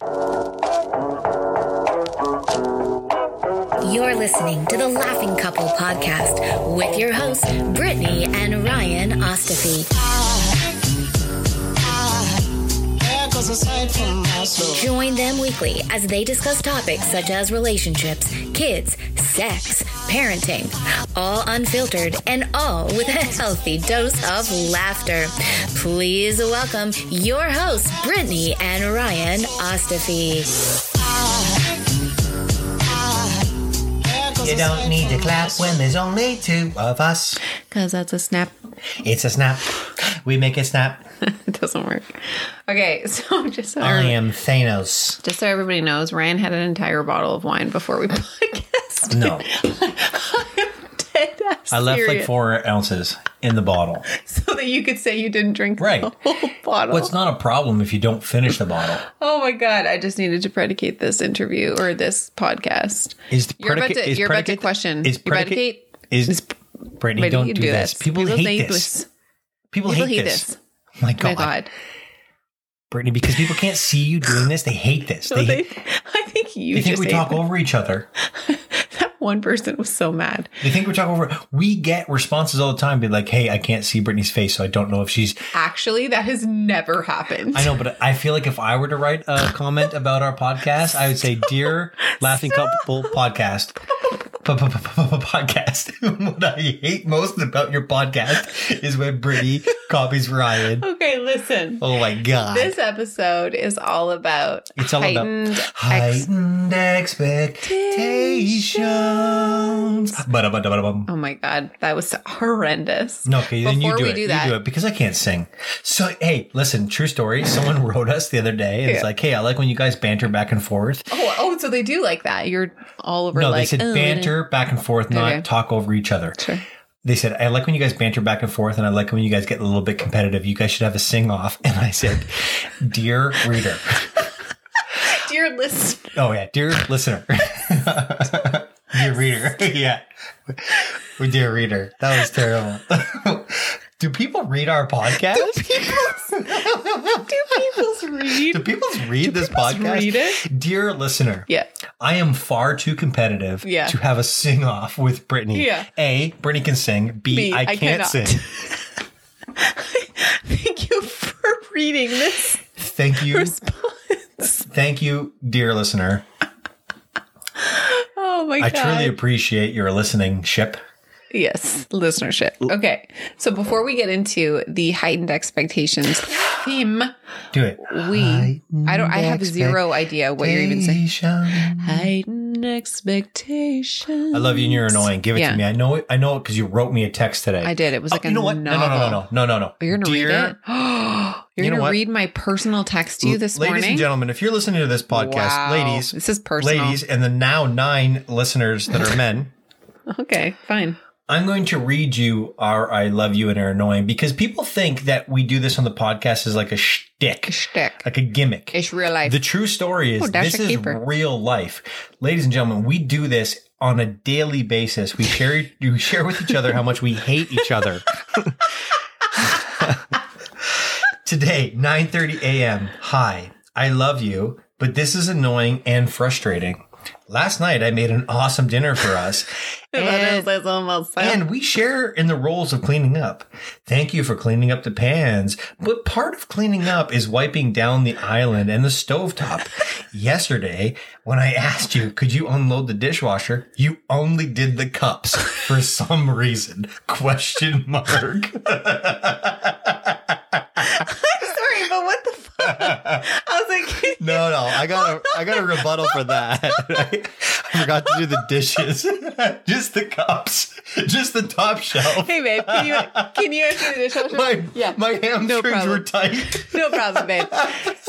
You're listening to the Laughing Couple podcast with your hosts, Brittany and Ryan Ostafy. Join them weekly as they discuss topics such as relationships, kids, sex, parenting, all unfiltered and all with a healthy dose of laughter. Please welcome your hosts, Brittany and Ryan Ostafy. You don't need to clap when there's only two of us. Because that's a snap. It's a snap. We make it snap. Doesn't work. Okay, so just so, I everybody, am Thanos. just so everybody knows, Ryan had an entire bottle of wine before we podcast. No, Dead ass I left like four ounces in the bottle. so that you could say you didn't drink Right. the whole bottle. Well, it's not a problem if you don't finish the bottle. oh my god! I just needed to predicate this interview or this podcast. Is the You're about predicate- to. is You're about to predicate- question. Is predicate? Eradicate? Is Brittany? Don't you do, this. People, hate, this. People, People hate, hate this. this. Oh my Oh God. my god! Brittany, because people can't see you doing this, they hate this. They, they, I think you they think we talk over each other. One person was so mad. They think we're talking over. We get responses all the time, be like, "Hey, I can't see Brittany's face, so I don't know if she's." Actually, that has never happened. I know, but I feel like if I were to write a comment about our podcast, I would say, "Dear Laughing Couple Podcast." Podcast. what I hate most about your podcast is when Brittany copies Ryan. Okay, listen. Oh my god! This episode is all about It's all about heightened ex- heightened expectations. Ba-da-ba-da-ba-da-bum. Oh my god, that was horrendous. No, okay, then you Before do it. do you that- do it because I can't sing. So, hey, listen, true story. Someone wrote us the other day and it's like, hey, I like when you guys banter back and forth. Oh, oh, so they do like that. You're all over No, like they said "Oh, banter back and forth, not Okay. talk over each other. Sure. They said, I like when you guys banter back and forth and I like when you guys get a little bit competitive. You guys should have a sing off. And I said, Dear reader. Dear listener, Oh, yeah, dear listener. Reader. yeah. Dear reader. That was terrible. Do people read our podcast? do people's read? Do people read this peoples podcast? read it? Dear listener, yeah. I am far too competitive Yeah. to have a sing off with Brittany. Yeah. A, Brittany can sing. B, B, I I can't cannot. sing. Thank you for reading this Thank you. response. Thank you, dear listener. Oh my I god. truly appreciate your listening ship. Yes, listenership. Okay. So before we get into the heightened expectations theme, Do it. we I don't I have zero idea what you're even saying. Heightened expectations. I love you and you're annoying. Give it Yeah. to me. I know it. I know it because you wrote me a text today. I did. It was Oh, like a you know what? No, no, no, no, no, no, no, no. Oh, You're gonna Dear- read it. you're You know gonna what? read my personal text to you this ladies morning. Ladies and gentlemen, if you're listening to this podcast, Wow. ladies, This is personal. ladies, and the now nine listeners that are men, Okay, fine. I'm going to read you our "I love you" and are annoying because people think that we do this on the podcast as like a shtick, Shtick. like a gimmick. It's real life. The true story is Oh, this is keeper. real life, ladies and gentlemen. We do this on a daily basis. We share we share with each other how much we hate each other. Today, 9:30 a.m. Hi, I love you, but this is annoying and frustrating. last night I made an awesome dinner for us. and, and we share in the roles of cleaning up. Thank you for cleaning up the pans. But part of cleaning up is wiping down the island and the stovetop. Yesterday, when I asked you, could you unload the dishwasher? You only did the cups for some reason. Question mark. Sorry, but what the fuck? I was like, No, no, I got a, I got a rebuttal for that. I forgot to do the dishes, just the cups, just the top shelf. hey babe, can you can you empty the dishwasher? My, yeah, my hamstrings problem. were tight. no problem, babe.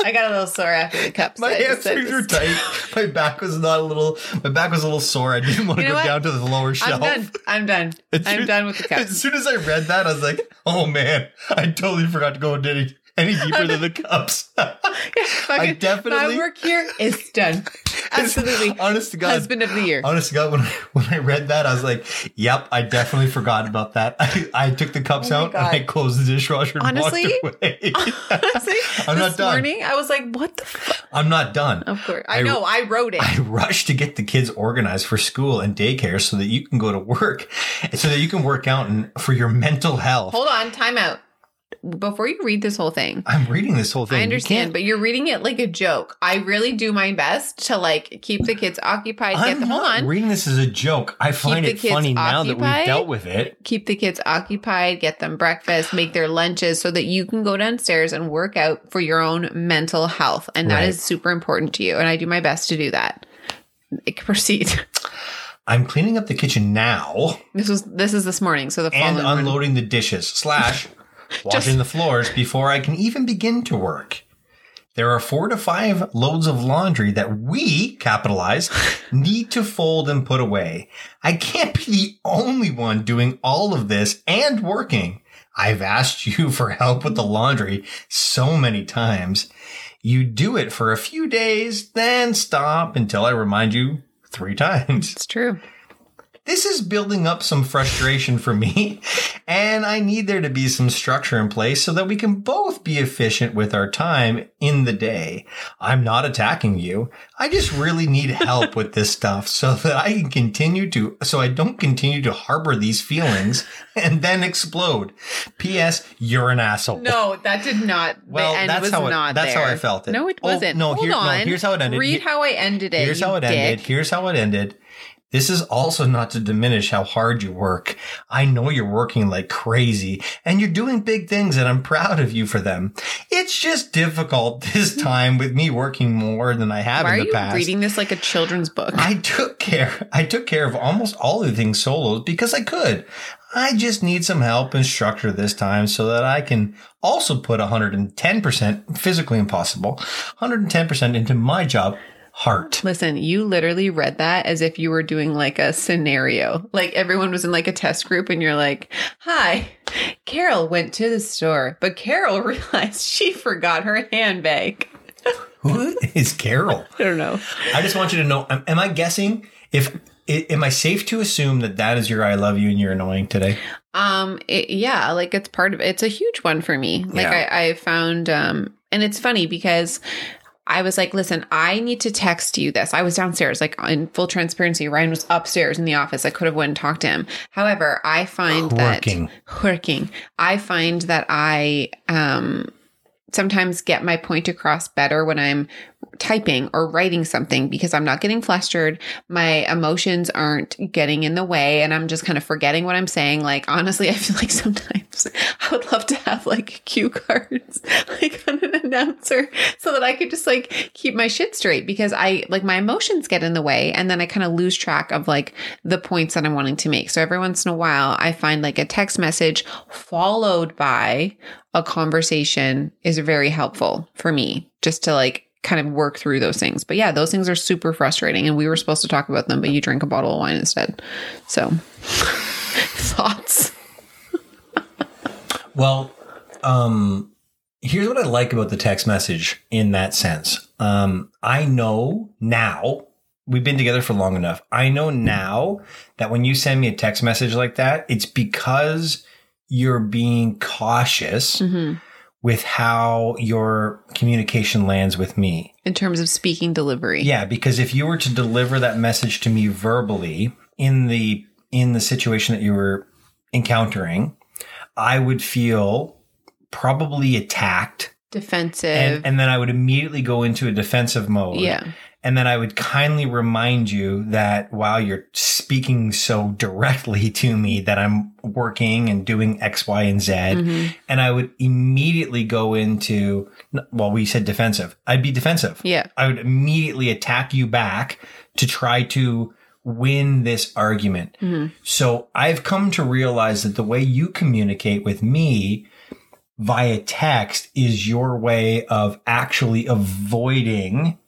I got a little sore after the cups. My hamstrings were tight. My back was not a little. My back was a little sore. I didn't want to You know go what? down to the lower shelf. I'm done. I'm done. As I'm soon- done with the cups. As soon as I read that, I was like, "Oh man, I totally forgot to go into any, any deeper than the cups." Fucking- definitely- my work here is done. Absolutely. Honest to God, Husband of the year. Honest to God, when I, when I read that, I was like, "Yep, I definitely forgot about that." I, I took the cups Oh out and I closed the dishwasher Honestly? Honestly, I'm not this done. morning I was like, "What the fuck?" I'm not done. Of course, I, I- know. I wrote it. I rushed to get the kids organized for school and daycare so that you can go to work, and so that you can work out and for your mental health. Hold on, time out. Before you read this whole thing, I'm reading this whole thing. I understand, can't- but you're reading it like a joke. I really do my best to like keep the kids occupied. Get I'm them, hold not on. reading this as a joke. I find it funny now that we've dealt with it. keep the kids occupied, get them breakfast, make their lunches so that you can go downstairs and work out for your own mental health. And that Right. is super important to you. And I do my best to do that. It proceed. I'm cleaning up the kitchen now This was this is this morning, so the and following morning. unloading the dishes slash washing the floors before I can even begin to work. There are four to five loads of laundry that we, capitalize, need to fold and put away. I can't be the only one doing all of this and working. I've asked you for help with the laundry so many times. You do it for a few days, then stop until I remind you three times. It's true. This is building up some frustration for me, and I need there to be some structure in place so that we can both be efficient with our time in the day. I'm not attacking you. I just really need help with this stuff so that I can continue to, so I don't continue to harbor these feelings and then explode. P.S. You're an asshole. No, that did not. Well, the end that's was how it- not that's how. I felt it. No, it Oh, wasn't. no, Hold here- no, here's how it ended. Read how I ended it. Here's how it dick. ended. Here's how it ended. This is also not to diminish how hard you work. I know you're working like crazy and you're doing big things and I'm proud of you for them. It's just difficult this time with me working more than I have Why in the you past. reading this like a children's book? I took care. I took care of almost all the things solos because I could. I just need some help and structure this time so that I can also put 110% physically impossible, 110% into my job, heart. Listen, you literally read that as if you were doing like a scenario. Like everyone was in like a test group and you're like, hi, Carol went to the store, but Carol realized she forgot her handbag. Who is Carol? I don't know. I just want you to know. Am, am I guessing if? Am I safe to assume that that is your "I love you" and you're annoying today? Um, it, yeah, like it's part of it's a huge one for me. Like Yeah. I, I found, um, and it's funny because I was like, listen, I need to text you this. I was downstairs, like in full transparency. Ryan was upstairs in the office. I could have went and talked to him. However, I find Working. that working, I find that I, um, sometimes get my point across better when I'm typing or writing something because I'm not getting flustered. My emotions aren't getting in the way and I'm just kind of forgetting what I'm saying. Like, honestly, I feel like sometimes I would love to have like cue cards, like on an announcer so that I could just like keep my shit straight because I like my emotions get in the way and then I kind of lose track of like the points that I'm wanting to make. So every once in a while, I find like a text message followed by a conversation is very helpful for me just to like kind of work through those things. But yeah, those things are super frustrating and we were supposed to talk about them, but you drank a bottle of wine instead. So thoughts. Well, um, here's what I like about the text message in that sense. Um, I know now we've been together for long enough. I know now that when you send me a text message like that, it's because you're being cautious with how your communication lands with me. In terms of speaking delivery. Yeah, because if you were to deliver that message to me verbally in the in the situation that you were encountering, I would feel probably attacked Defensive. and, and then I would immediately go into a defensive mode. yeah. And then I would kindly remind you that while you're speaking so directly to me that I'm working and doing X, Y, and Z, Mhm. and I would immediately go into, well, we said defensive. I'd be defensive. Yeah. I would immediately attack you back to try to win this argument. Mhm. So I've come to realize that the way you communicate with me via text is your way of actually avoiding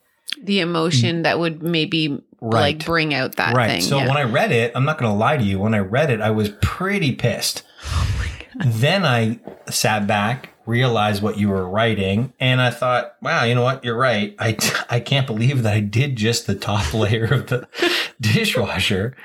The emotion that would maybe. Right. like bring out that right. thing. So yeah. when I read it, I'm not going to lie to you. When I read it, I was pretty pissed. Oh then I sat back, realized what you were writing, and I thought, wow, you know what? You're right. I, I can't believe that I did just the top layer of the dishwasher.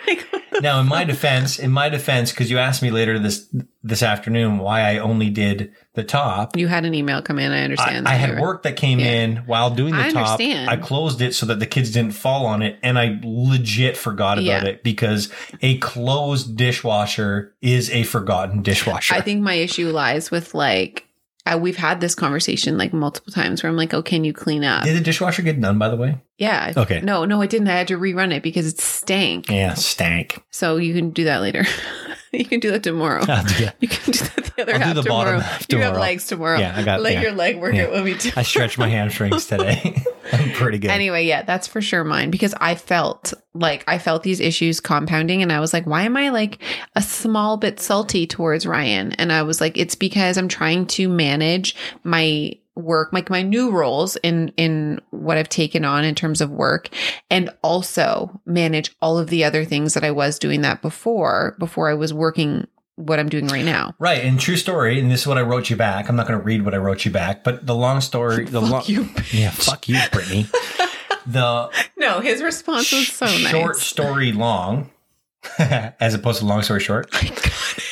Now, in my defense, in my defense, because you asked me later this this afternoon why I only did the top. you had an email come in. I I, understand. I that had work that came Yeah. in while doing the I top. understand. I closed it so that the kids didn't fall on it, and I legit forgot about Yeah. it because a closed dishwasher is a forgotten dishwasher. I think my issue lies with like uh, we've had this conversation like multiple times where I'm like, oh, can you clean up? Did the dishwasher get done, by the way? Yeah. Okay. No, no, I didn't. I had to rerun it because it stank. Yeah, stank. So you can do that later. you can do that tomorrow. That. You can do that the other I'll do half the tomorrow. bottom half You have legs tomorrow. Yeah, I got- Let yeah. your leg workout Yeah. with me too. I stretched my hamstrings today. I'm pretty good. Anyway, yeah, that's for sure mine because I felt like I felt these issues compounding and I was like, why am I like a small bit salty towards Ryan? And I was like, it's because I'm trying to manage my work, like my new roles in in what I've taken on in terms of work and also manage all of the other things that I was doing that before before I was working what I'm doing right now. Right, and true story, and this is what I wrote you back. I'm not going to read what I wrote you back, but the long story, the long, you. yeah, fuck you, Brittany. the No, his response was so short nice. story long, as opposed to long story short.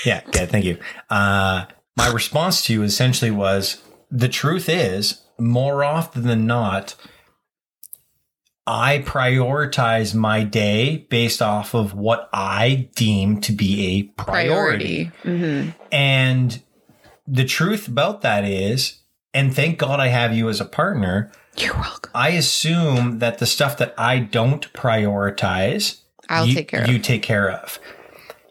yeah, yeah, thank you. Uh, my response to you essentially was the truth is, more often than not, I prioritize my day based off of what I deem to be a priority. Priority. hmm And the truth about that is, and thank God I have you as a partner, You're welcome. I assume that the stuff that I don't prioritize, I'll you, take care of. you take care of.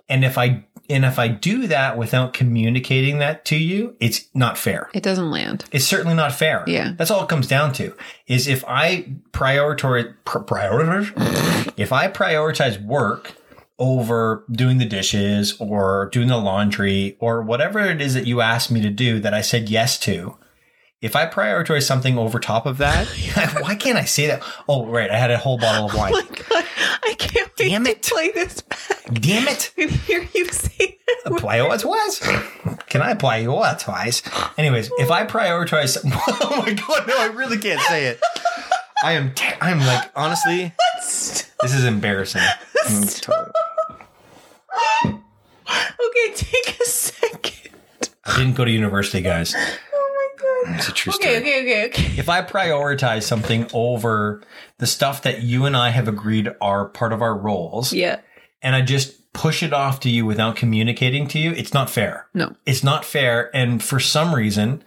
And if I and if I do that without communicating that to you, it's not fair. It doesn't land. It's certainly not fair. Yeah. That's all it comes down to. Is if I prioritize prioritize if I prioritize work over doing the dishes or doing the laundry or whatever it is that you asked me to do that I said yes to, if I prioritize something over top of that, why can't I say that? Oh, right. I had a whole bottle of oh wine. Oh my god, I can't wait Damn to it. play this back Damn it. and hear you say that. Apply it twice. Can I apply you what twice? Anyways, if I prioritize, oh my god, no, I really can't say it. I am, te- I'm like, honestly, this is embarrassing. Totally. Okay, take a second. I didn't go to university, guys. Oh my god. It's a true Okay, story. okay, okay, okay. If I prioritize something over the stuff that you and I have agreed are part of our roles, Yeah. And I just push it off to you without communicating to you, it's not fair. No. It's not fair. And for some reason,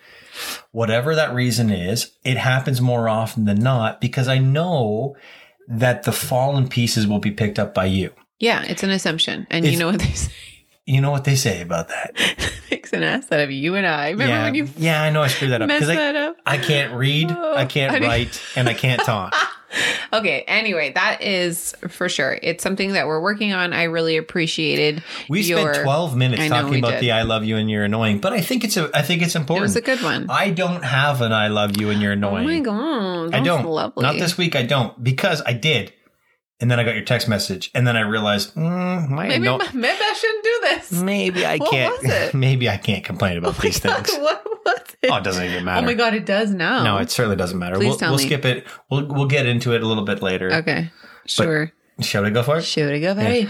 whatever that reason is, it happens more often than not because I know that the fallen pieces will be picked up by you. Yeah, it's an assumption. And you know what they say? You know what they say about that. Makes an ass out of you and I. Remember yeah, when you yeah, I know I screwed that up messed I, that up? I can't read, Oh, I can't write, and I can't talk. Okay, anyway, that is for sure. It's something that we're working on. I really appreciated We your spent 12 minutes talking about did. the I love you and you're annoying, but I think it's a I think it's It important. was a good one. I don't have an I love you and you're annoying." Oh my god. I don't. Lovely. Not this week. I don't because I did, and then I got your text message, and then I realized mm, my Maybe, no- maybe I shouldn't do this. maybe I What can't. it? Maybe I can't complain about Oh these God, things. What it? Oh, it doesn't even matter. Oh my god, it does now. No, it certainly doesn't matter. Please we'll tell we'll me. skip it. We'll we'll get into it a little bit later. Okay. Sure. Shall we go for it? Should we go, buddy?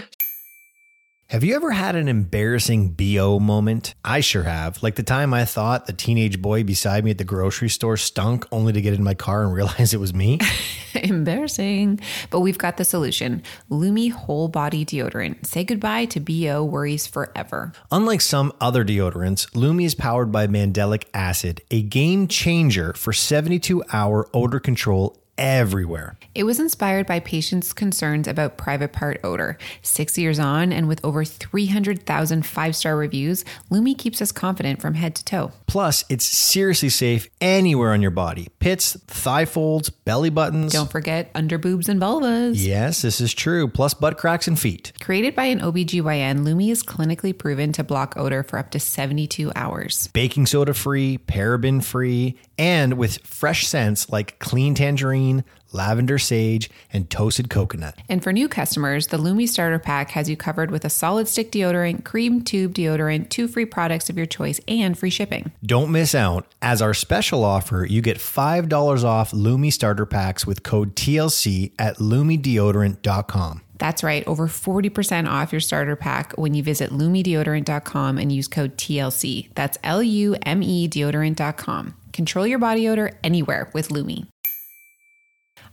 Have you ever had an embarrassing BO moment? I sure have. Like the time I thought the teenage boy beside me at the grocery store stunk only to get in my car and realize it was me. Embarrassing. But we've got the solution Lume Whole Body Deodorant. Say goodbye to BO worries forever. Unlike some other deodorants, Lume is powered by mandelic acid, a game changer for 72 hour odor control everywhere. It was inspired by patients' concerns about private part odor. Six years on, and with over 300,000 five star reviews, Lume keeps us confident from head to toe. Plus, it's seriously safe anywhere on your body pits, thigh folds, belly buttons. Don't forget underboobs and vulvas. Yes, this is true, plus butt cracks and feet. Created by an OBGYN, Lume is clinically proven to block odor for up to 72 hours. Baking soda free, paraben free, and with fresh scents like clean tangerine, lavender sage, and toasted coconut. And for new customers, the Lume Starter Pack has you covered with a solid stick deodorant, cream tube deodorant, two free products of your choice, and free shipping. Don't miss out. As our special offer, you get $5 off Lume starter packs with code TLC at lumedeodorant.com. That's right, over 40% off your starter pack when you visit lumedeodorant.com and use code TLC. That's L U M E deodorant.com. Control your body odor anywhere with Lume.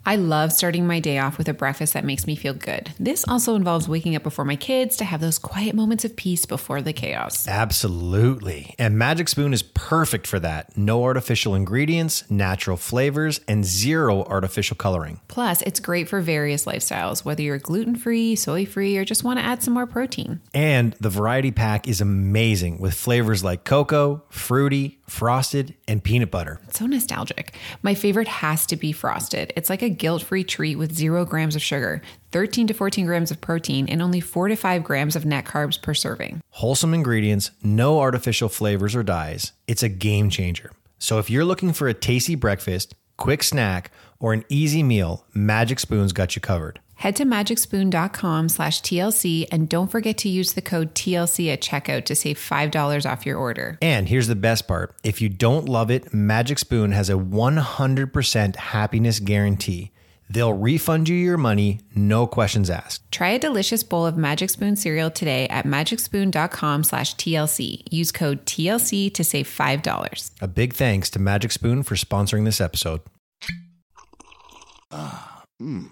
I love starting my day off with a breakfast that makes me feel good. This also involves waking up before my kids to have those quiet moments of peace before the chaos. Absolutely. And Magic Spoon is perfect for that. No artificial ingredients, natural flavors, and zero artificial coloring. Plus, it's great for various lifestyles, whether you're gluten free, soy free, or just want to add some more protein. And the variety pack is amazing with flavors like cocoa, fruity, frosted, and peanut butter. So nostalgic. My favorite has to be frosted. It's like a guilt free treat with zero grams of sugar, 13 to 14 grams of protein, and only 4 to 5 grams of net carbs per serving. Wholesome ingredients, no artificial flavors or dyes. It's a game changer. So if you're looking for a tasty breakfast, quick snack, or an easy meal, Magic Spoon's got you covered. Head to magicspoon.com slash TLC and don't forget to use the code TLC at checkout to save $5 off your order. And here's the best part if you don't love it, Magic Spoon has a 100% happiness guarantee. They'll refund you your money, no questions asked. Try a delicious bowl of Magic Spoon cereal today at magicspoon.com slash TLC. Use code TLC to save $5. A big thanks to Magic Spoon for sponsoring this episode. Mmm.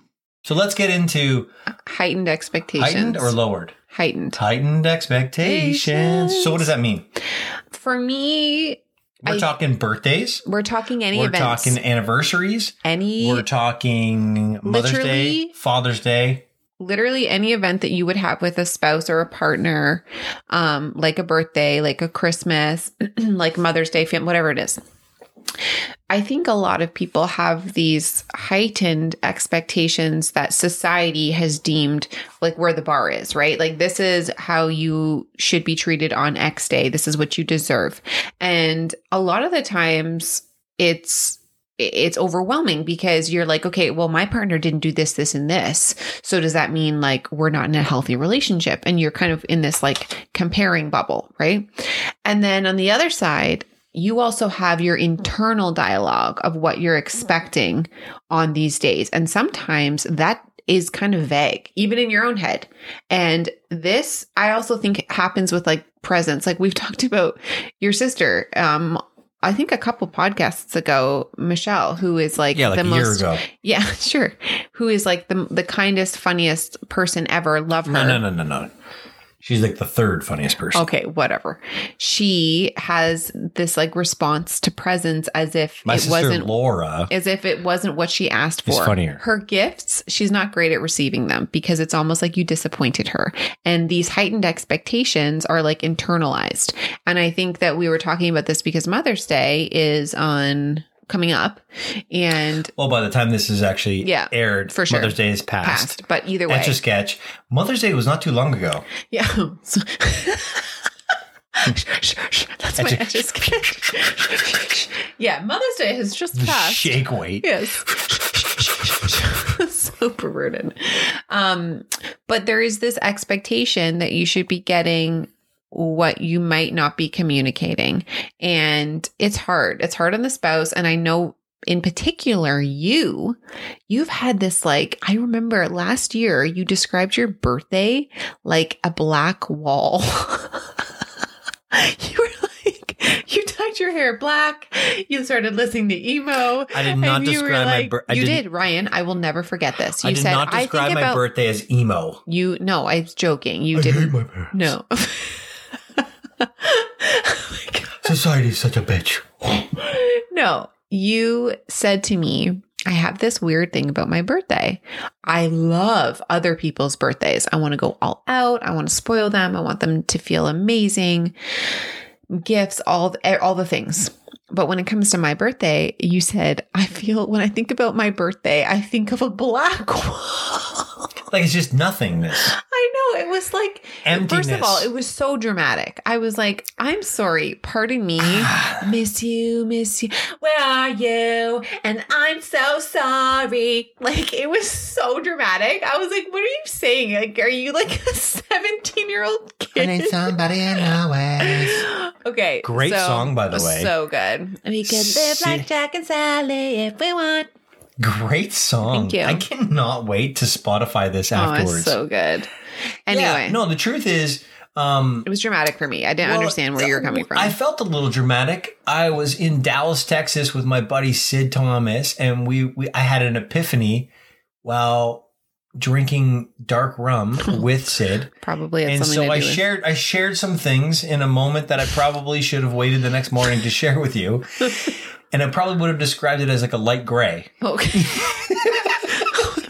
So let's get into Heightened expectations. heightened or lowered? Heightened. Heightened expectations. So what does that mean? For me, We're I- talking birthdays. we're talking any We're events. talking anniversaries. any We're talking Mother's Day, Father's Day. literally any event that you would have with a spouse or a partner, um, like a birthday, like a Christmas, like Mother's Day, whatever it is. I think a lot of people have these heightened expectations that society has deemed like where the bar is, right? Like this is how you should be treated on X day. This is what you deserve. And a lot of the times it's it's overwhelming because you're like, okay, well, my partner didn't do this, this, and this. So does that mean like we're not in a healthy relationship? And you're kind of in this like comparing bubble, right? And then on the other side, you also have your internal dialogue of what you're expecting on these days. And sometimes that is kind of vague, even in your own head. And this, I also think happens with like presents. Like we've talked about your sister, um, I think a couple podcasts ago, Michelle, who is like Yeah, like the a year most, ago. yeah, sure, who is like the the kindest, funniest person ever. Love her. No, no, no, no, no. She's like the third funniest person. Okay, whatever. She has this like response to presents as if My it sister wasn't Laura. as if it wasn't what she asked for. funnier. Her gifts, she's not great at receiving them because it's almost like you disappointed her. And these heightened expectations are like internalized. And I think that we were talking about this because Mother's Day is on coming up and Well, by the time this is actually Yeah, aired, for sure. Mother's Day is past. past. But either way. Etch a sketch. Mother's Day was not too long ago. yeah. So- That's my edges. yeah, Mother's Day has just passed. shake weight. Yes. so perverted. Um, but there is this expectation that you should be getting what you might not be communicating. And it's hard. It's hard on the spouse. And I know in particular, you, you've had this like, I remember last year you described your birthday like a black wall. you were like, you dyed your hair black. You started listening to emo. I did not and you describe like- bir- I You didn't- Ryan. I will never forget this. You I did said, not I describe think my about birthday as emo. you. No, I was joking. You I hate didn't. my No. Society is such a bitch. No, you said to me, I have this weird thing about my birthday. I love other people's birthdays. I want to go all out. I want to spoil them. I want them to feel amazing. Gifts, all all the things. But when it comes to my birthday, you said, I feel when I think about my birthday, I think of a black wall. Like it's just nothingness. I. It was like, first of all, it was so dramatic. I was like, I'm sorry. Pardon me. miss you, miss you. Where are you? And I'm so sorry. Like, it was so dramatic. I was like, what are you saying? Like, are you like a 17 year old kid? I need somebody in way. okay. Great so- song, by the way. So good. We can live like Jack and Sally if we want. Great song. Thank you. I cannot wait to Spotify this Oh, afterwards. it's so good. Anyway. Yeah, no, the truth is, um, It was dramatic for me. I didn't well, understand where you were coming from. I felt a little dramatic. I was in Dallas, Texas with my buddy Sid Thomas, and we, we I had an epiphany while drinking dark rum with Sid. Probably and so I shared I shared some things in a moment that I probably should have waited the next morning to share with you. And I probably would have described it as like a light gray. Okay.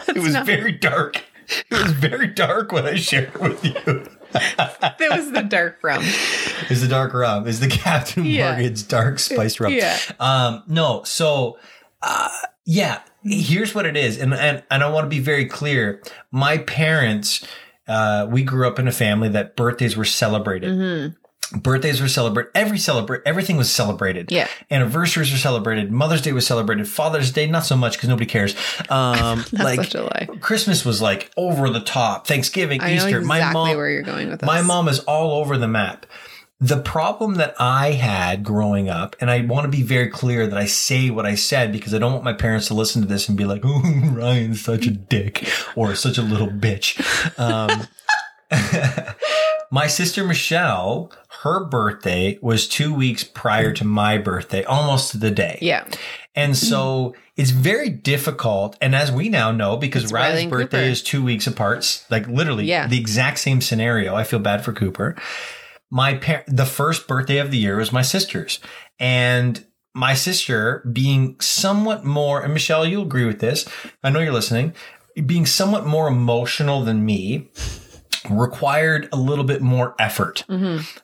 It was very dark. It was very dark when I shared it with you. that was the dark rum. Is the dark rum? Is the Captain Yeah. Morgan's dark spice rum? Yeah. Um, no. So, uh, yeah. Here's what it is, and and and I want to be very clear. My parents, uh, we grew up in a family that birthdays were celebrated. Mm-hmm. Birthdays were celebrated. Every celebrate. Everything was celebrated. Yeah. Anniversaries were celebrated. Mother's Day was celebrated. Father's Day, not so much because nobody cares. Um, That's like such a lie. Christmas was like over the top. Thanksgiving, I Easter. exactly my mom, where you're going with this. my mom is all over the map. The problem that I had growing up, and I want to be very clear that I say what I said because I don't want my parents to listen to this and be like, "Oh, Ryan's such a dick" or "such a little bitch." Um, my sister Michelle, her birthday was two weeks prior to my birthday, almost to the day. Yeah. And so it's very difficult. And as we now know, because It's Riley's and birthday Cooper. is two weeks apart, like literally Yeah. the exact same scenario. I feel bad for Cooper. My par- the first birthday of the year was my sister's. And my sister being somewhat more, and Michelle, you'll agree with this. I know you're listening. Being somewhat more emotional than me required a little bit more effort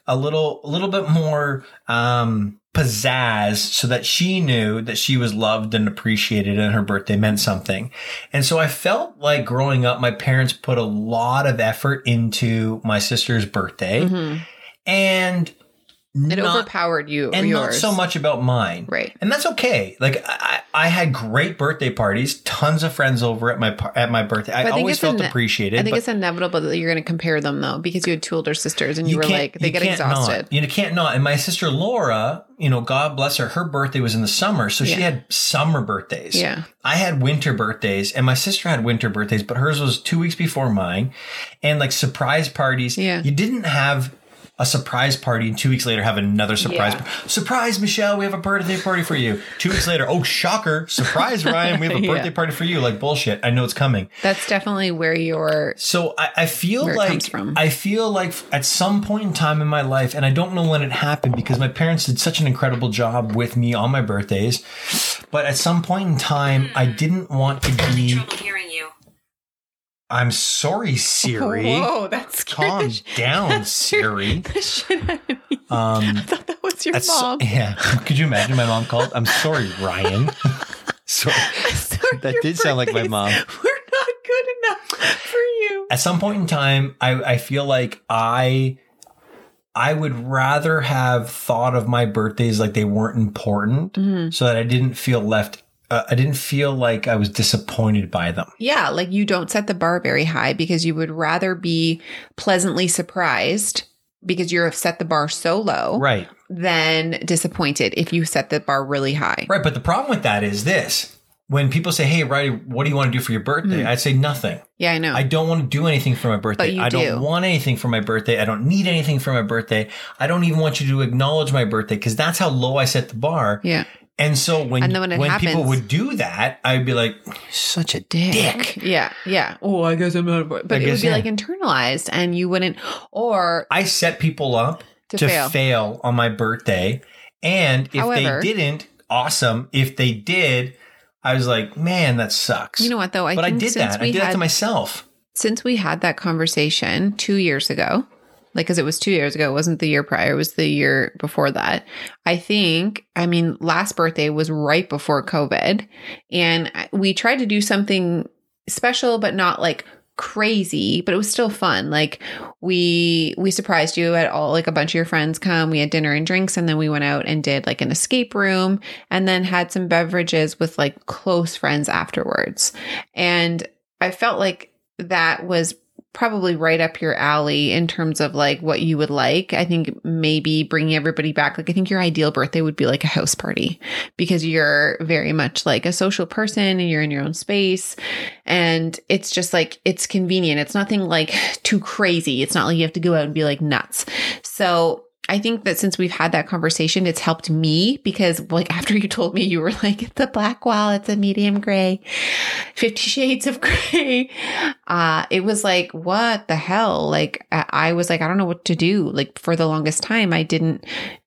a little a little bit more um pizzazz so that she knew that she was loved and appreciated and her birthday meant something. And so I felt like growing up my parents put a lot of effort into my sister's birthday and Mm-hmm. It not, overpowered you. and not yours. so much about mine. Right. And that's okay. Like I, I had great birthday parties, tons of friends over at my at my birthday. I, think always felt ine- appreciated. I think it's inevitable that you're going to compare them though, because you had two older sisters and you, were like, they get exhausted. Not. You can't not. And my sister Laura, you know, God bless her, her birthday was in the summer. So she had summer birthdays. Yeah. I had winter birthdays and my sister had winter birthdays, but hers was two weeks before mine. And like surprise parties. Yeah. You didn't have a surprise party and two weeks later have another surprise. Yeah. par- Surprise, Michelle, we have a birthday party for you. Two weeks later, oh, shocker. Surprise, Ryan, we have a Yeah. birthday party for you. Like bullshit. I know it's coming. That's definitely where you're. So I, I feel like from. I feel like at some point in time in my life, and I don't know when it happened because my parents did such an incredible job with me on my birthdays. But at some point in time, I didn't want to be. Trouble hearing you. I'm sorry, Siri. Whoa, that's Calm down, Siri. out of me. Um, I thought that was your that's mom. yeah. Could you imagine my mom called? I'm sorry, Ryan. sorry. Sorry, That did sound like my mom. We're not good enough for you. at some point in time, I, I feel like I I would rather have thought of my birthdays like they weren't important Mhm. so that I didn't feel left uh, I didn't feel like I was disappointed by them. Yeah, like you don't set the bar very high because you would rather be pleasantly surprised because you have set the bar so low Right. than disappointed if you set the bar really high. Right, but the problem with that is this. When people say, "Hey, Riley, what do you want to do for your birthday?" I'd say nothing. Yeah, I know. I don't want to do anything for my birthday. I don't want anything for my birthday. I don't need anything for my birthday. I don't even want you to acknowledge my birthday because that's how low I set the bar. yeah. And so when And then when it people happens- would do that, I'd be like, "Such a dick." Yeah, yeah. Oh, I guess I'm not. But I it would be yeah. like internalized, and you wouldn't. Or I set people up To to, fail. fail. on my birthday, and if However- they didn't, awesome. If they did, I was like, "Man, that sucks." you know what though? I but I did that. I we did that to myself. since we had that conversation two years ago, like because it was two years ago, it wasn't the year prior, it was the year before that. I think, I mean, last birthday was right before COVID, and we tried to do something special, but not like crazy but it was still fun. Like we we surprised you at all. Like a bunch of your friends come. We had dinner and drinks and then we went out and did like an escape room and then had some beverages with like close friends afterwards. And i felt like that was probably right up your alley in terms of like what you would like. I think maybe bringing everybody back. Like, I think your ideal birthday would be like a house party because you're very much like a social person and you're in your own space. And it's just like, it's convenient. It's nothing like too crazy. It's not like you have to go out and be like nuts. So, I think that since we've had that conversation, it's helped me because, like, after you told me you were like, it's a black wall, it's a medium gray, 50 shades of gray, uh, it was like, what the hell? Like, I was like, I don't know what to do. Like, for the longest time, I didn't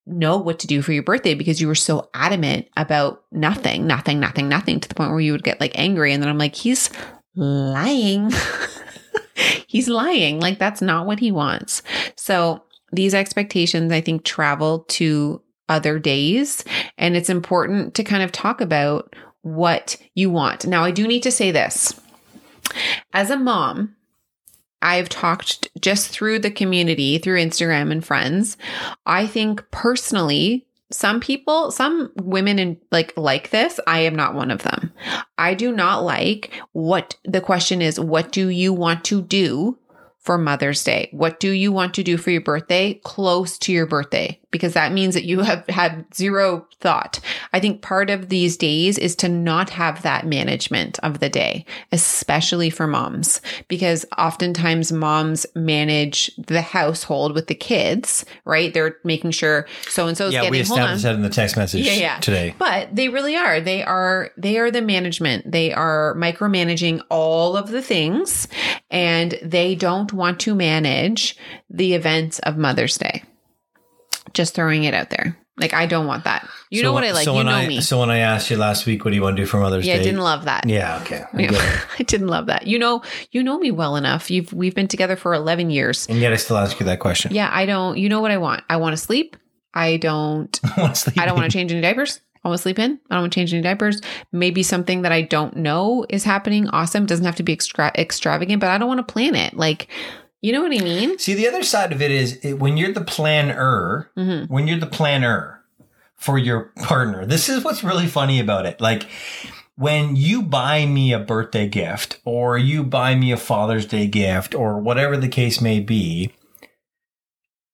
know what to do for your birthday because you were so adamant about nothing, nothing, nothing, nothing to the point where you would get like angry. And then I'm like, he's lying. he's lying. Like, that's not what he wants. So, these expectations, I think, travel to other days. And it's important to kind of talk about what you want. Now, I do need to say this. As a mom, I've talked just through the community, through Instagram and friends. I think personally, some people, some women in like like this, I am not one of them. I do not like what the question is, what do you want to do for Mother's Day? What do you want to do for your birthday close to your birthday? Because that means that you have had zero thought. I think part of these days is to not have that management of the day, especially for moms, because oftentimes moms manage the household with the kids, right? They're making sure so and so is Yeah, getting, we established that in the text message Yeah, yeah. today. But they really are. They are they are the management. They are micromanaging all of the things and they don't want to manage the events of Mother's Day. Just throwing it out there. Like I don't want that. You So know what I like. So you when know I, me. So when I asked you last week, what do you want to do for Mother's Day? yeah, I didn't love that. Yeah, okay. I Yeah. I didn't love that. You know, you know me well enough. You've we've been together for 11 years. And yet I still ask you that question. Yeah, I don't you know what I want? I want to sleep. I don't sleep I don't want to change any diapers. I want to sleep in. I don't want to change any diapers. Maybe something that I don't know is happening. Awesome. Doesn't have to be extra- extravagant, but I don't want to plan it. Like, you know what I mean? See, the other side of it is it, when you're the planner, Mhm. when you're the planner for your partner, this is what's really funny about it. Like when you buy me a birthday gift or you buy me a Father's Day gift or whatever the case may be,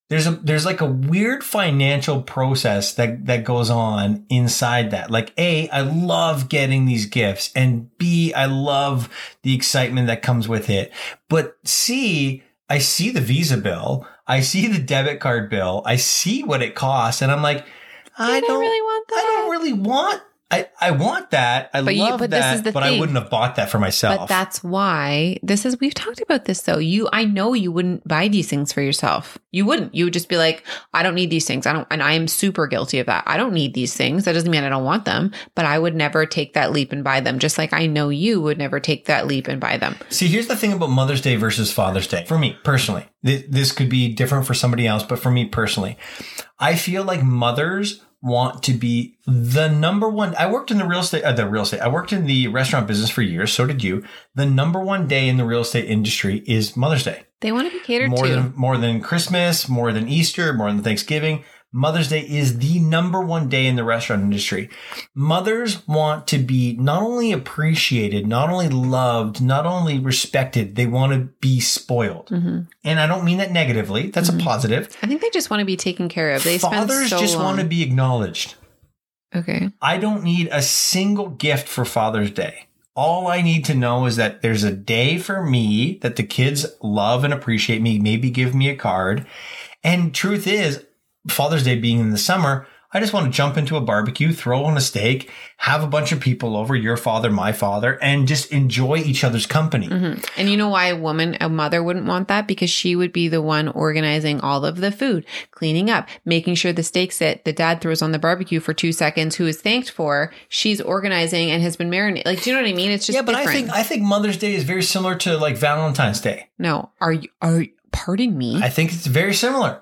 there's a there's like a weird financial process that that goes on inside that. Like A, I love getting these gifts and B, I love the excitement that comes with it. But C, I see the Visa bill, I see the debit card bill, I see what it costs and I'm like I, I don't don't really want that. I don't really want I, I want that. I But you- love but this that, but I wouldn't have bought that for myself. But that's why this is we've talked about this though. You I know you wouldn't buy these things for yourself. You wouldn't. You would just be like, I don't need these things. I don't and I am super guilty of that. I don't need these things. That doesn't mean I don't want them, but I would never take that leap and buy them. Just like I know you would never take that leap and buy them. See, here's the thing about Mother's Day versus Father's Day. For me personally, Th- this could be different for somebody else, but for me personally, I feel like mothers want to be the number one. I worked in the real estate, uh, the real estate. I worked in the restaurant business for years. So did you. The number one day in the real estate industry is Mother's Day. They want to be catered More to. than more than Christmas, more than Easter, more than Thanksgiving. Mother's Day is the number one day in the restaurant industry. Mothers want to be not only appreciated, not only loved, not only respected, they want to be spoiled. Mm-hmm. And I don't mean that negatively. That's a positive. I think they just want to be taken care of. They Fathers spend so just long. want to be acknowledged. okay. I don't need a single gift for Father's Day. All I need to know is that there's a day for me that the kids love and appreciate me, maybe give me a card. And truth is, Father's Day being in the summer, I just want to jump into a barbecue, throw on a steak, have a bunch of people over, your father, my father, and just enjoy each other's company. Mm-hmm. And you know why a woman, a mother wouldn't want that? Because she would be the one organizing all of the food, cleaning up, making sure the steaks that the dad throws on the barbecue for two seconds, who is thanked for, she's organizing and has been marinated. Like, do you know what I mean? It's just Yeah, but different. I think I think Mother's Day is very similar to like Valentine's Day. no, are you, are, you- pardon me? I think it's very similar.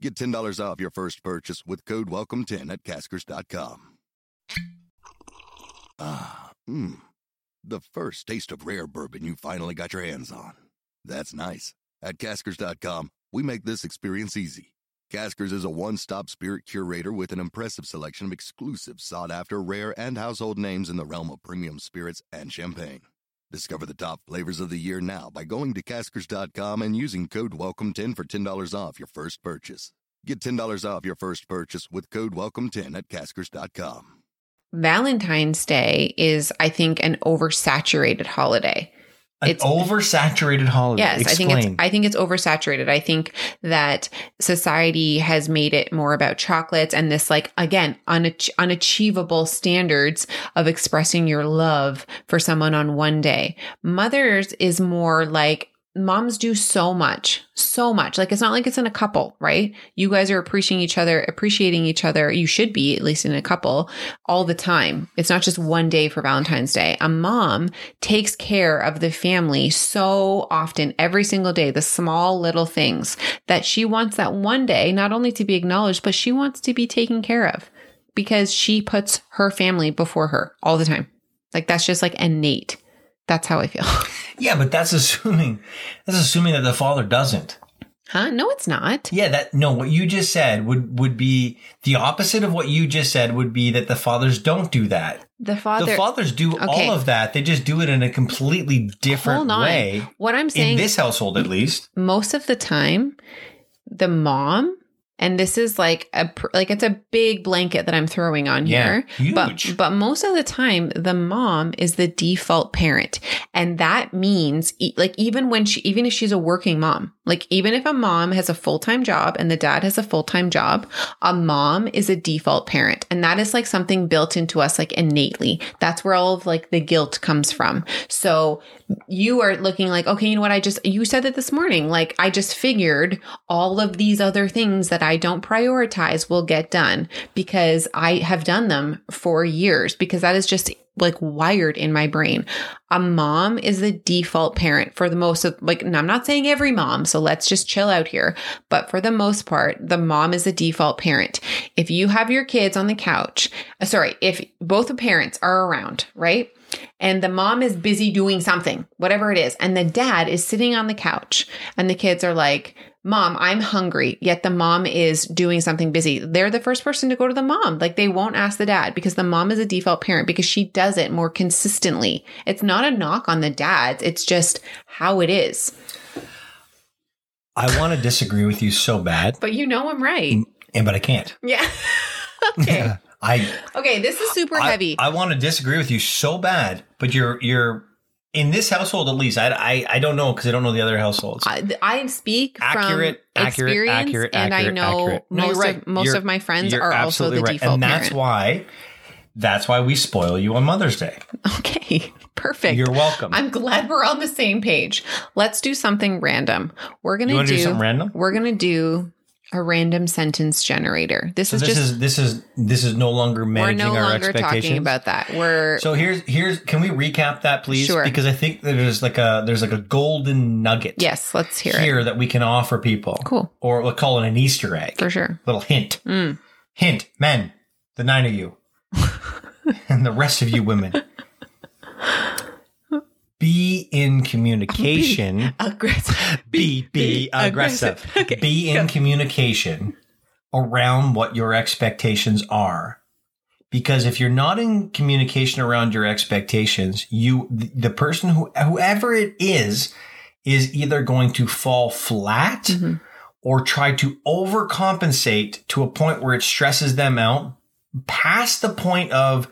Get $10 off your first purchase with code WELCOME10 at Caskers.com. Ah, mmm. The first taste of rare bourbon you finally got your hands on. That's nice. At Caskers.com, we make this experience easy. Caskers is a one stop spirit curator with an impressive selection of exclusive, sought after, rare, and household names in the realm of premium spirits and champagne. Discover the top flavors of the year now by going to Caskers.com and using code WELCOME10 for $10 off your first purchase. Get $10 off your first purchase with code WELCOME10 at Caskers.com. Valentine's Day is, I think, an oversaturated holiday. An It's- oversaturated holiday. Yes, I think it's I think it's oversaturated. I think that society has made it more about chocolates and this like again unach- unachievable standards of expressing your love for someone on one day. Mothers is more like moms do so much, so much. Like it's not like it's in a couple, right? You guys are appreciating each other, appreciating each other. You should be at least in a couple all the time. It's not just one day for Valentine's Day. A mom takes care of the family so often, every single day, the small little things that she wants that one day not only to be acknowledged, but she wants to be taken care of because she puts her family before her all the time. Like that's just like innate. That's how I feel. yeah, but that's assuming that's assuming that the father doesn't. huh? No, it's not. Yeah, that no, what you just said would would be the opposite of what you just said would be that the fathers don't do that. The father. the fathers do Okay. all of that. They just do it in a completely different way. What I'm saying In this household at least. most of the time the mom and this is like a like it's a big blanket that I'm throwing on Yeah, here. But huge. but most of the time the mom is the default parent. And that means like even when she even if she's a working mom, like even if a mom has a full-time job and the dad has a full-time job, a mom is a default parent. And that is like something built into us like innately. That's where all of like the guilt comes from. So you are looking like, okay, you know what? I just, you said that this morning. Like, I just figured all of these other things that I don't prioritize will get done because I have done them for years because that is just like wired in my brain. A mom is the default parent for the most of like, I'm not saying every mom, so let's just chill out here. But for the most part, the mom is the default parent. If you have your kids on the couch, uh, sorry, if both the parents are around, right? and the mom is busy doing something, whatever it is, and the dad is sitting on the couch, and the kids are like, Mom, I'm hungry. Yet the mom is doing something busy. They're the first person to go to the mom. Like they won't ask the dad because the mom is a default parent because she does it more consistently. It's not a knock on the dads. It's just how it is. I want to disagree with you so bad, But you know I'm right. Mm, and but I can't. Yeah. okay. I Okay. This is super I, heavy. I want to disagree with you so bad, but you're you're in this household at least. I I, I don't know because I don't know the other households. I, I speak Accurate, from accurate, experience, accurate, and I know accurate. No, most you're right. of most You're- of my friends You're also absolutely the right. default and that's parent. why That's why we spoil you on Mother's Day. Okay, perfect. You're welcome. I'm glad we're on the same page. Let's do something random. We're gonna You wanna do, do something random? We're gonna do a random sentence generator. This so is this just is this is this is no longer we're managing no our longer expectations. talking about that. We're So here's here's can we recap that please? Sure. Because I think there's like a there's like a golden nugget yes, let's hear it. here that we can offer people. Cool. Or we'll call it an Easter egg. For sure. Little hint. Mm. Hint, men, the nine of you, and the rest of you women. Be in communication. Aggressive. Be be aggressive. Okay, Be in communication around what your expectations are. Because if you're not in communication around your expectations, you the person who whoever it is is either going to fall flat Mm-hmm. or try to overcompensate to a point where it stresses them out past the point of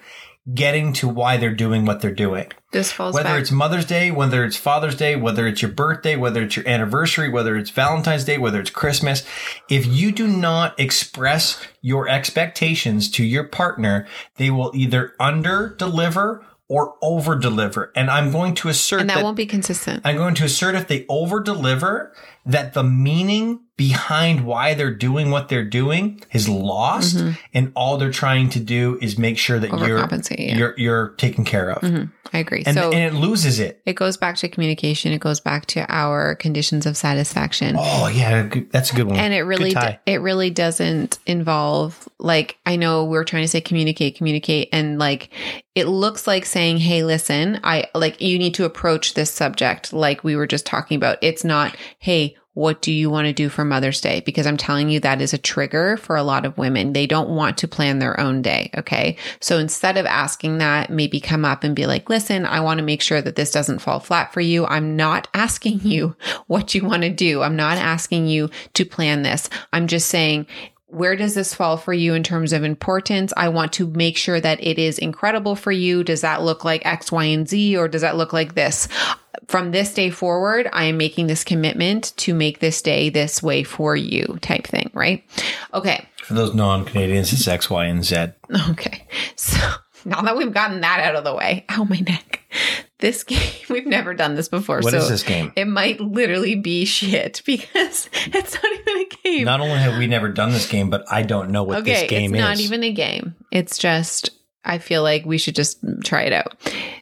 getting to why they're doing what they're doing This falls whether back. it's Mother's Day, whether it's Father's Day, whether it's your birthday, whether it's your anniversary, whether it's Valentine's Day, whether it's Christmas, if you do not express your expectations to your partner, they will either under deliver or over deliver. And I'm going to assert and that, that won't be consistent. I'm going to assert if they over deliver that the meaning behind why they're doing what they're doing is lost mm-hmm. and all they're trying to do is make sure that you're yeah. you're you're taken care of. Mm-hmm. I agree. And, so and it loses it. it goes back to communication. It goes back to our conditions of satisfaction. Oh yeah, that's a good one. and it really d- it really doesn't involve like i know we're trying to say communicate communicate and like it looks like saying hey listen i like you need to approach this subject like we were just talking about it's not hey what do you want to do for Mother's Day? Because I'm telling you, that is a trigger for a lot of women. They don't want to plan their own day. Okay. So instead of asking that, maybe come up and be like, listen, I want to make sure that this doesn't fall flat for you. I'm not asking you what you want to do. I'm not asking you to plan this. I'm just saying, where does this fall for you in terms of importance? I want to make sure that it is incredible for you. Does that look like X, Y, and Z, or does that look like this? From this day forward, I am making this commitment to make this day this way for you, type thing, right? Okay. For those non-Canadians, it's X, Y, and Z. Okay. So now that we've gotten that out of the way, ow, my neck. This game, we've never done this before. What so is this game? It might literally be shit because it's not even a game. Not only have we never done this game, but I don't know what okay, this game is. it's is. not even a game. It's just I feel like we should just try it out.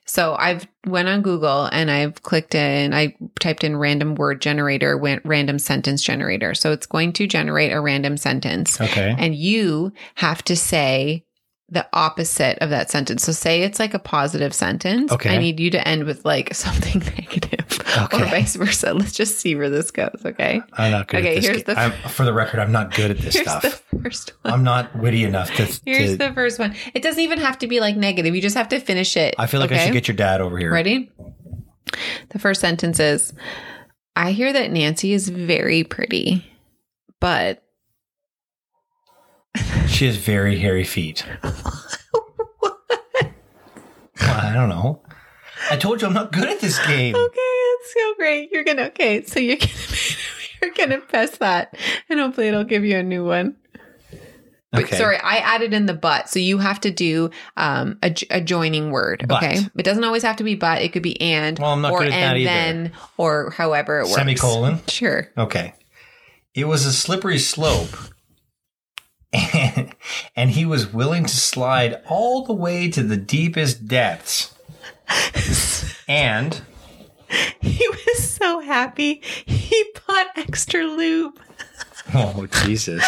So I've went on Google and I've clicked in. I typed in random word generator, went random sentence generator. So it's going to generate a random sentence, okay. and you have to say the opposite of that sentence. So say it's like a positive sentence. Okay. I need you to end with like something negative Okay. or vice versa. Let's just see where this goes. Okay. I'm not good Okay, at this. here's game. the- I'm, for the record, I'm not good at this Here's stuff. the first one. I'm not witty enough to. Here's to- the first one. It doesn't even have to be like negative. You just have to finish it. I feel like I should get your dad over here. Ready? The first sentence is I hear that Nancy is very pretty, but She has very hairy feet. Well, I don't know. I told you I'm not good at this game. okay, that's so great. You're gonna okay, so you're gonna you're gonna press that, and hopefully it'll give you a new one. But Okay. sorry, I added in the but, so you have to do um, a, a joining word. But. Okay, it doesn't always have to be but. It could be and Well, I'm not or good at that and either. then or however it works. Semicolon. Sure. Okay. It was a slippery slope. And, and he was willing to slide all the way to the deepest depths. And He was so happy. He bought extra lube. oh Jesus.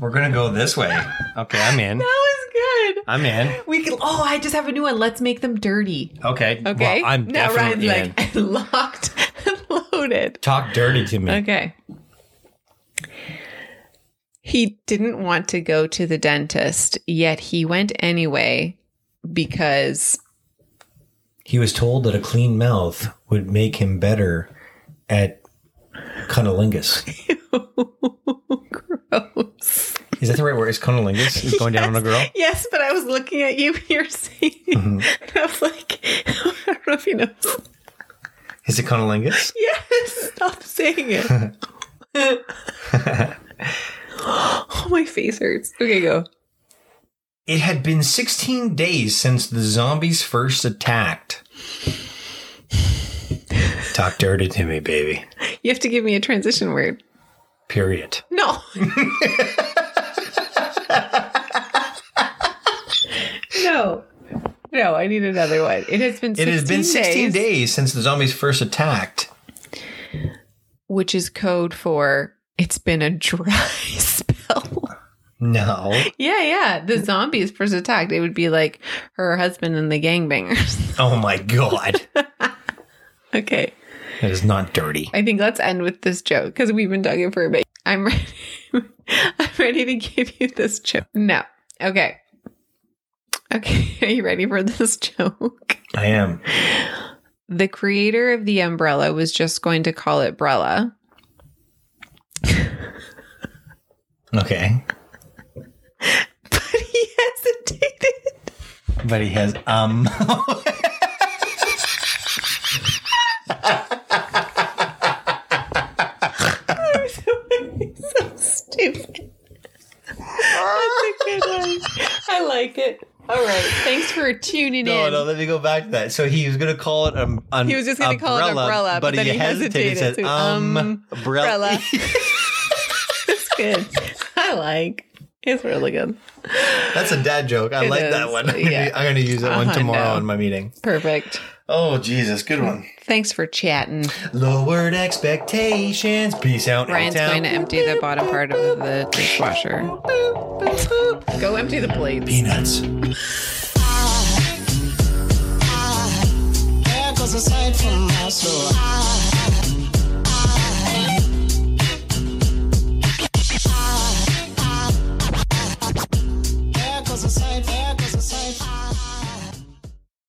We're gonna go this way. Okay, I'm in. That was good. I'm in. We can. Oh, I just have a new one. Let's make them dirty. Okay. Okay. Well, I'm now definitely Ryan's in. like locked and loaded. Talk dirty to me. Okay. He didn't want to go to the dentist, yet he went anyway because He was told that a clean mouth would make him better at cunnilingus. gross. Is that the right word? Is cunnilingus? Is going down on a girl? Yes, but I was looking at you. You're saying, Mm-hmm. and I was like, I don't know if you know. Is it cunnilingus? Yes, stop saying it. oh, my face hurts. Okay, go. It had been 16 days since the zombies first attacked. Talk dirty to me, baby. You have to give me a transition word. Period. No. no. No, I need another one. It has been 16 It has been 16 days, days since the zombies first attacked. which is code for it's been a dry spell. No. yeah, yeah. The zombies first attacked. It would be like her husband and the gangbangers. Oh my god. okay. That is not dirty. I think let's end with this joke because we've been talking for a bit. I'm ready. I'm ready to give you this joke. No. Okay. Okay. Are you ready for this joke? I am. The creator of the umbrella was just going to call it Brella. Okay. But he hesitated. But he has um so stupid. That's a good one. I like it. All right. Thanks for tuning No, in. no, no, let me go back to that. So he was gonna call it um an He was just gonna call it umbrella, but then he hesitated, Said, so, um, um, umbrella. It's good. I like. It's really good. That's a dad joke. I It like is. that one. Yeah. I'm gonna use that one Uh-huh, tomorrow no. in my meeting. Perfect. Oh Jesus, good one. Thanks for chatting. Lowered expectations. Peace out. Ryan's going to empty the bottom part of the dishwasher. Go empty the plates. Peanuts. There goes